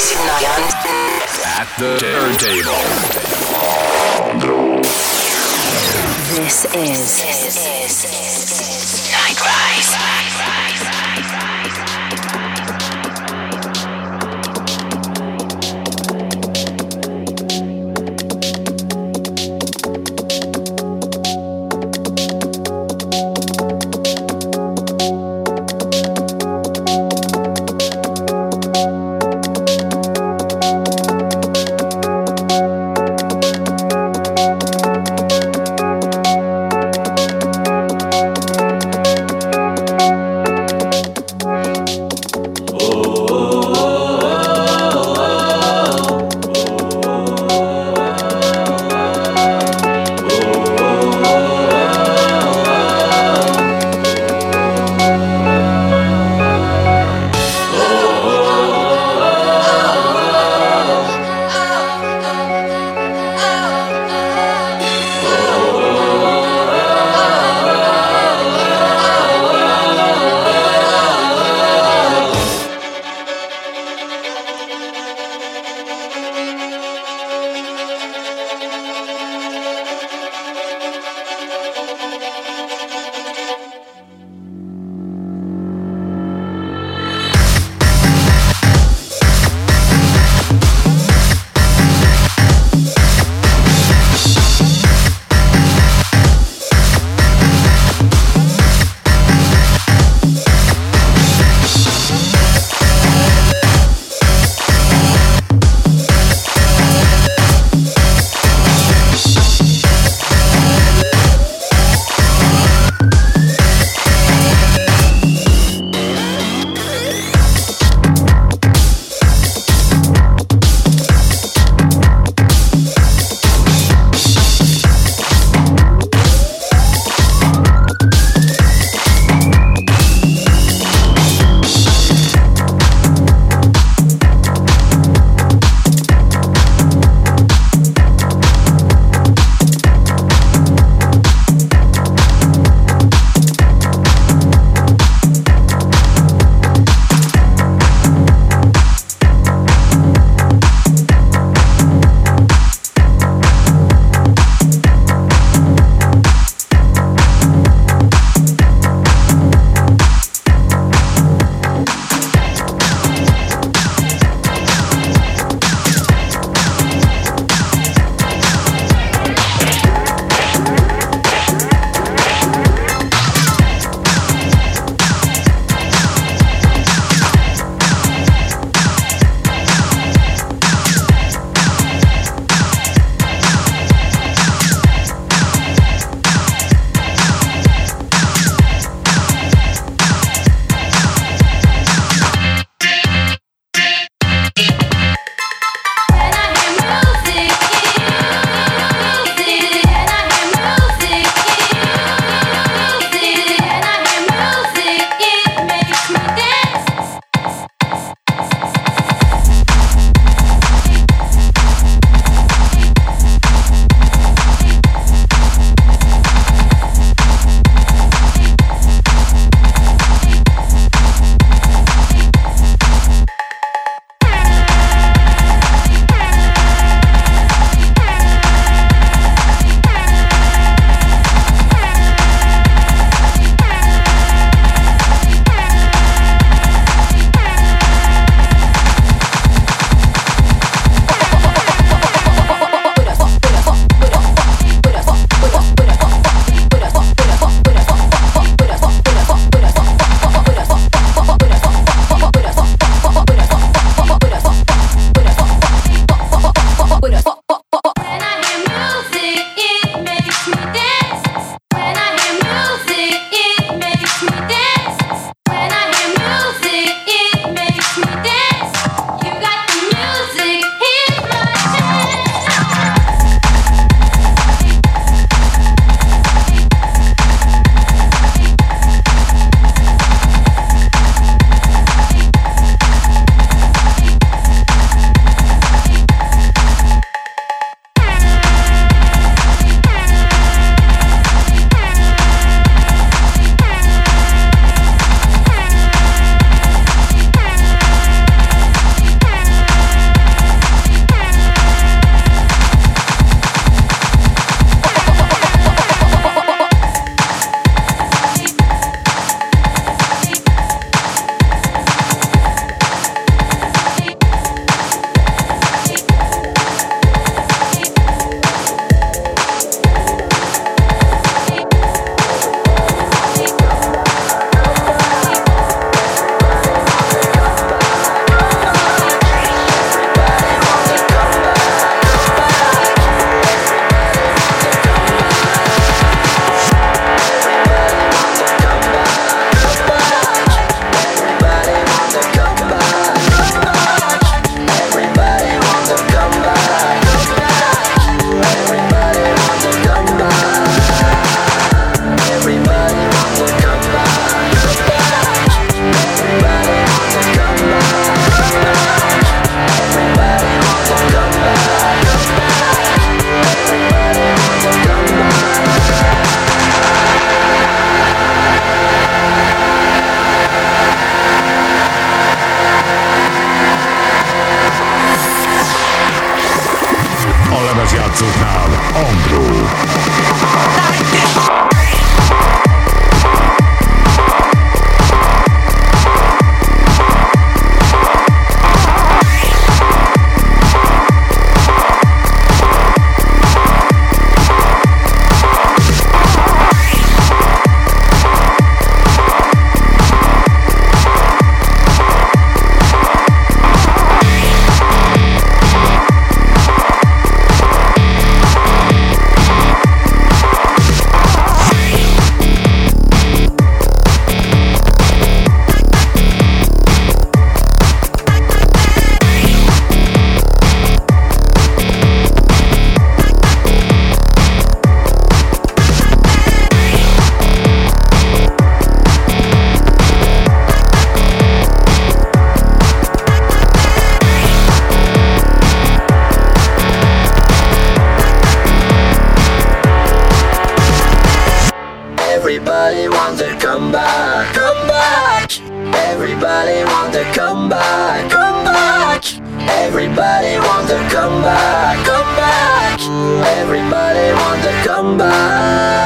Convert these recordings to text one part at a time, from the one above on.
At the turntable. This is Everybody wants to come back, come back. Everybody wants to come back.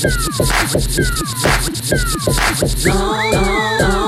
Long, long, long.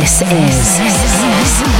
This is.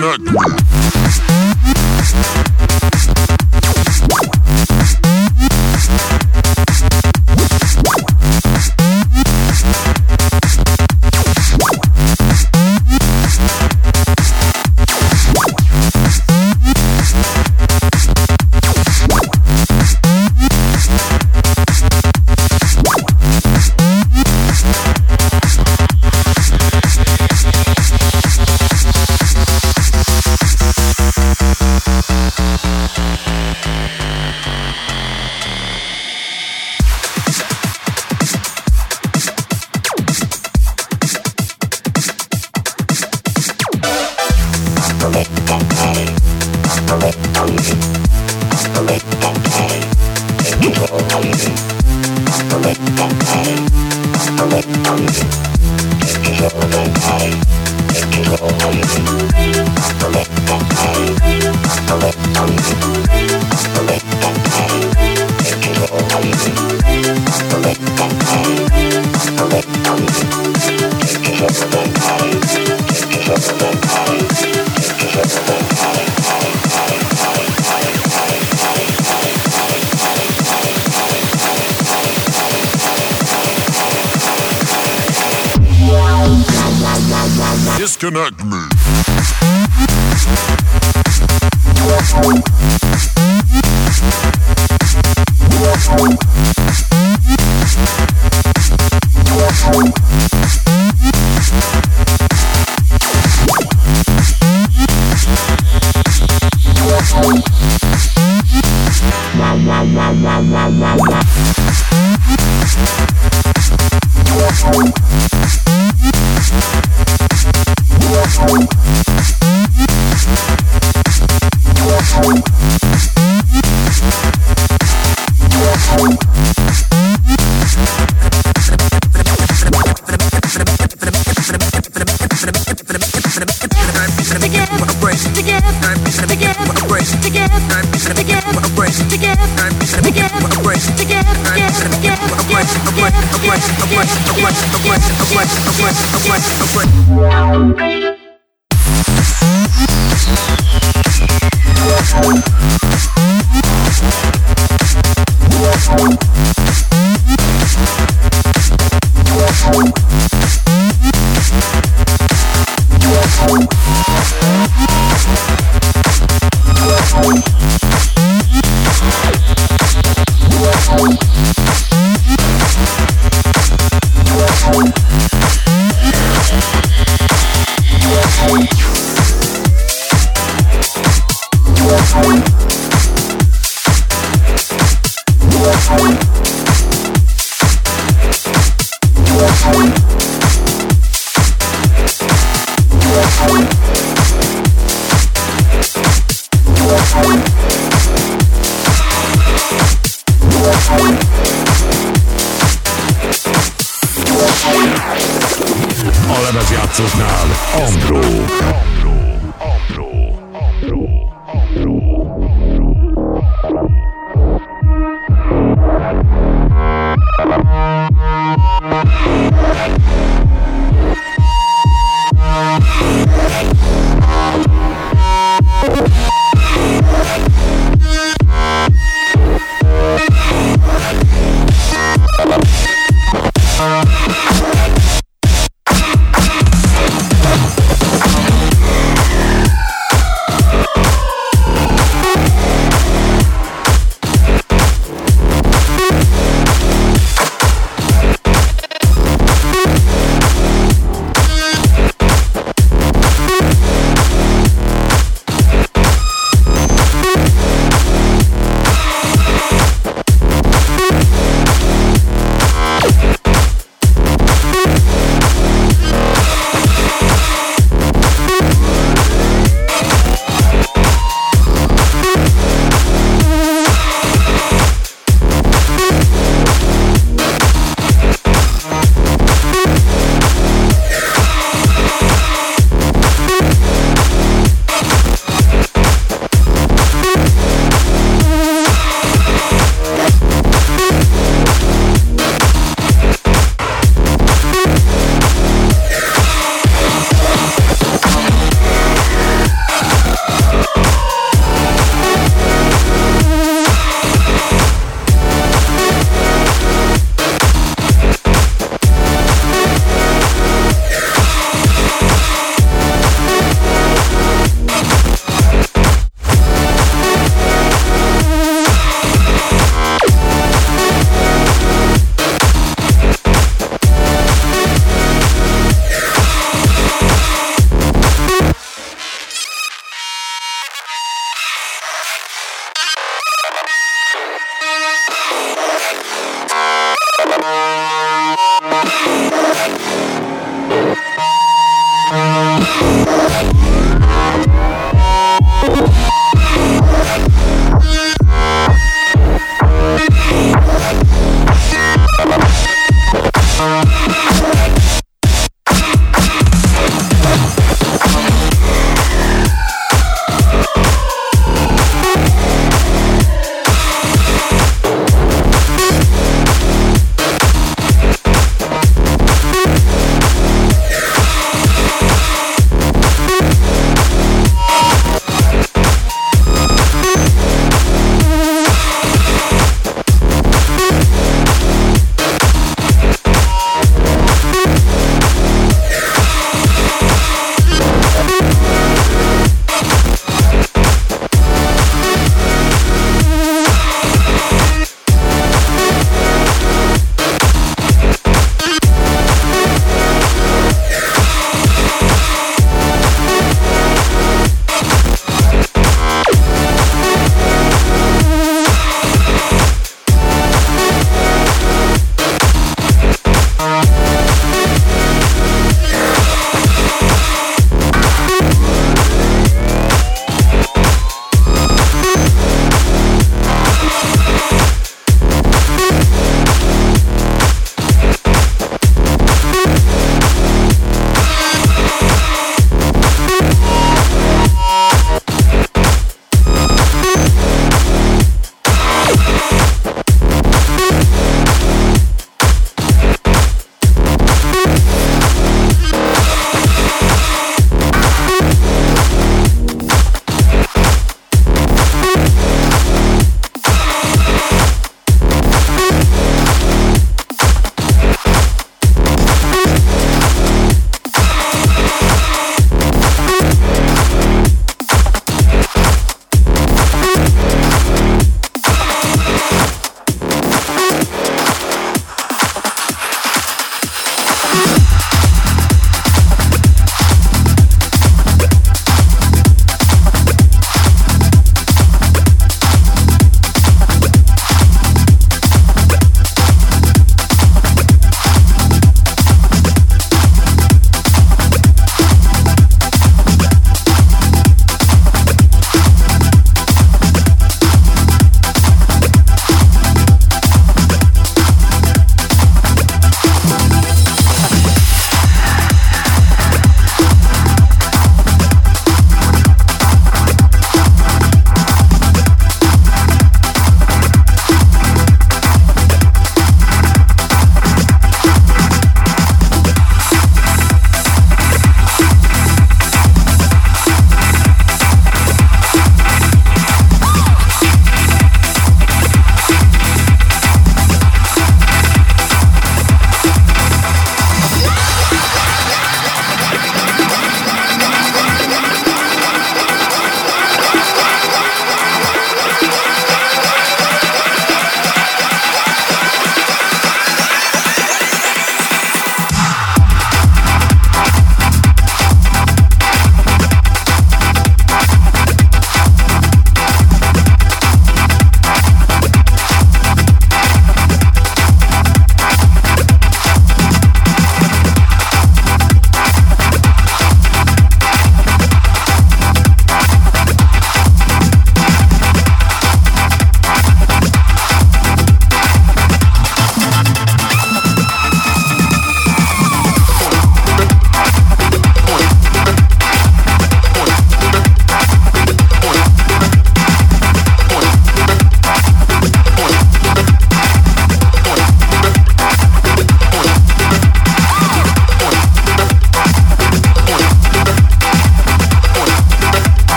Minute.